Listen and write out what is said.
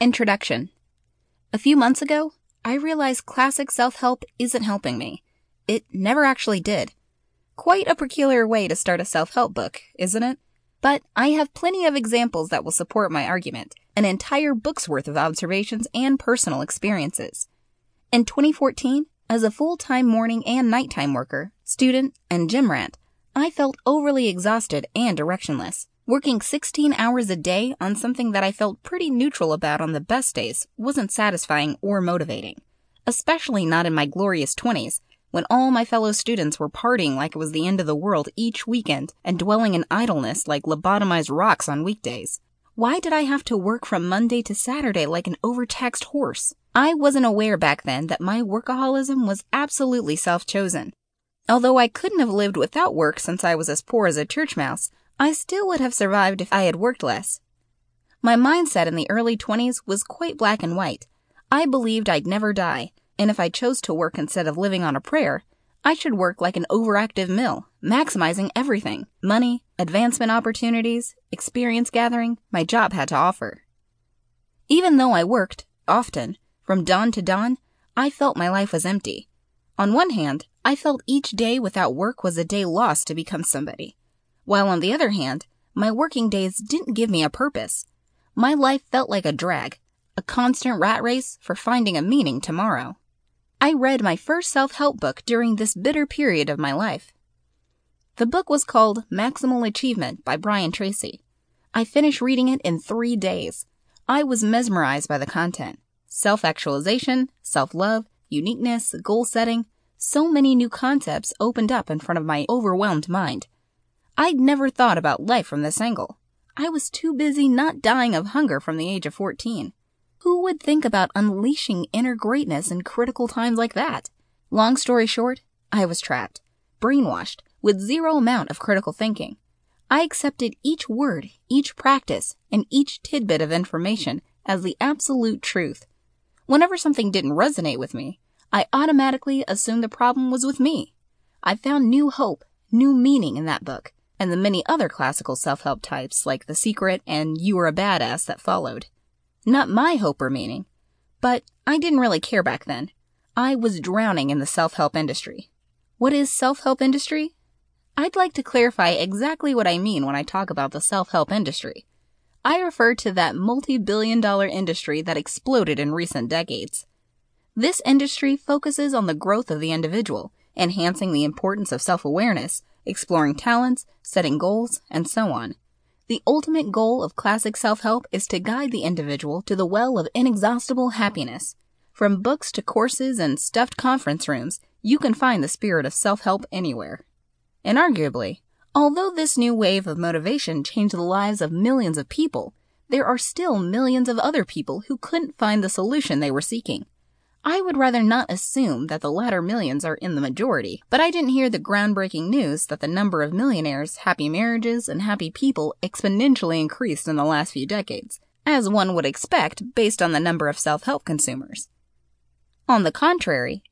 Introduction A few months ago, I realized classic self help isn't helping me. It never actually did. Quite a peculiar way to start a self help book, isn't it? But I have plenty of examples that will support my argument, an entire book's worth of observations and personal experiences. In 2014, as a full time morning and nighttime worker, student, and gym rat, I felt overly exhausted and directionless. Working 16 hours a day on something that I felt pretty neutral about on the best days wasn't satisfying or motivating, especially not in my glorious 20s when all my fellow students were partying like it was the end of the world each weekend and dwelling in idleness like lobotomized rocks on weekdays. Why did I have to work from Monday to Saturday like an overtaxed horse? I wasn't aware back then that my workaholism was absolutely self chosen. Although I couldn't have lived without work since I was as poor as a church mouse, I still would have survived if I had worked less. My mindset in the early 20s was quite black and white. I believed I'd never die, and if I chose to work instead of living on a prayer, I should work like an overactive mill, maximizing everything money, advancement opportunities, experience gathering my job had to offer. Even though I worked, often, from dawn to dawn, I felt my life was empty. On one hand, I felt each day without work was a day lost to become somebody while on the other hand, my working days didn't give me a purpose. My life felt like a drag, a constant rat race for finding a meaning tomorrow. I read my first self help book during this bitter period of my life. The book was called Maximal Achievement by Brian Tracy. I finished reading it in three days. I was mesmerized by the content self actualization, self love, uniqueness, goal setting. So many new concepts opened up in front of my overwhelmed mind. I'd never thought about life from this angle. I was too busy not dying of hunger from the age of 14. Who would think about unleashing inner greatness in critical times like that? Long story short, I was trapped, brainwashed, with zero amount of critical thinking. I accepted each word, each practice, and each tidbit of information as the absolute truth. Whenever something didn't resonate with me, I automatically assumed the problem was with me. I found new hope, new meaning in that book, and the many other classical self help types like The Secret and You Are a Badass that followed. Not my hope or meaning, but I didn't really care back then. I was drowning in the self help industry. What is self help industry? I'd like to clarify exactly what I mean when I talk about the self help industry. I refer to that multi billion dollar industry that exploded in recent decades. This industry focuses on the growth of the individual, enhancing the importance of self awareness, exploring talents, setting goals, and so on. The ultimate goal of classic self help is to guide the individual to the well of inexhaustible happiness. From books to courses and stuffed conference rooms, you can find the spirit of self help anywhere. And arguably, although this new wave of motivation changed the lives of millions of people, there are still millions of other people who couldn't find the solution they were seeking. I would rather not assume that the latter millions are in the majority, but I didn't hear the groundbreaking news that the number of millionaires, happy marriages, and happy people exponentially increased in the last few decades, as one would expect based on the number of self help consumers. On the contrary,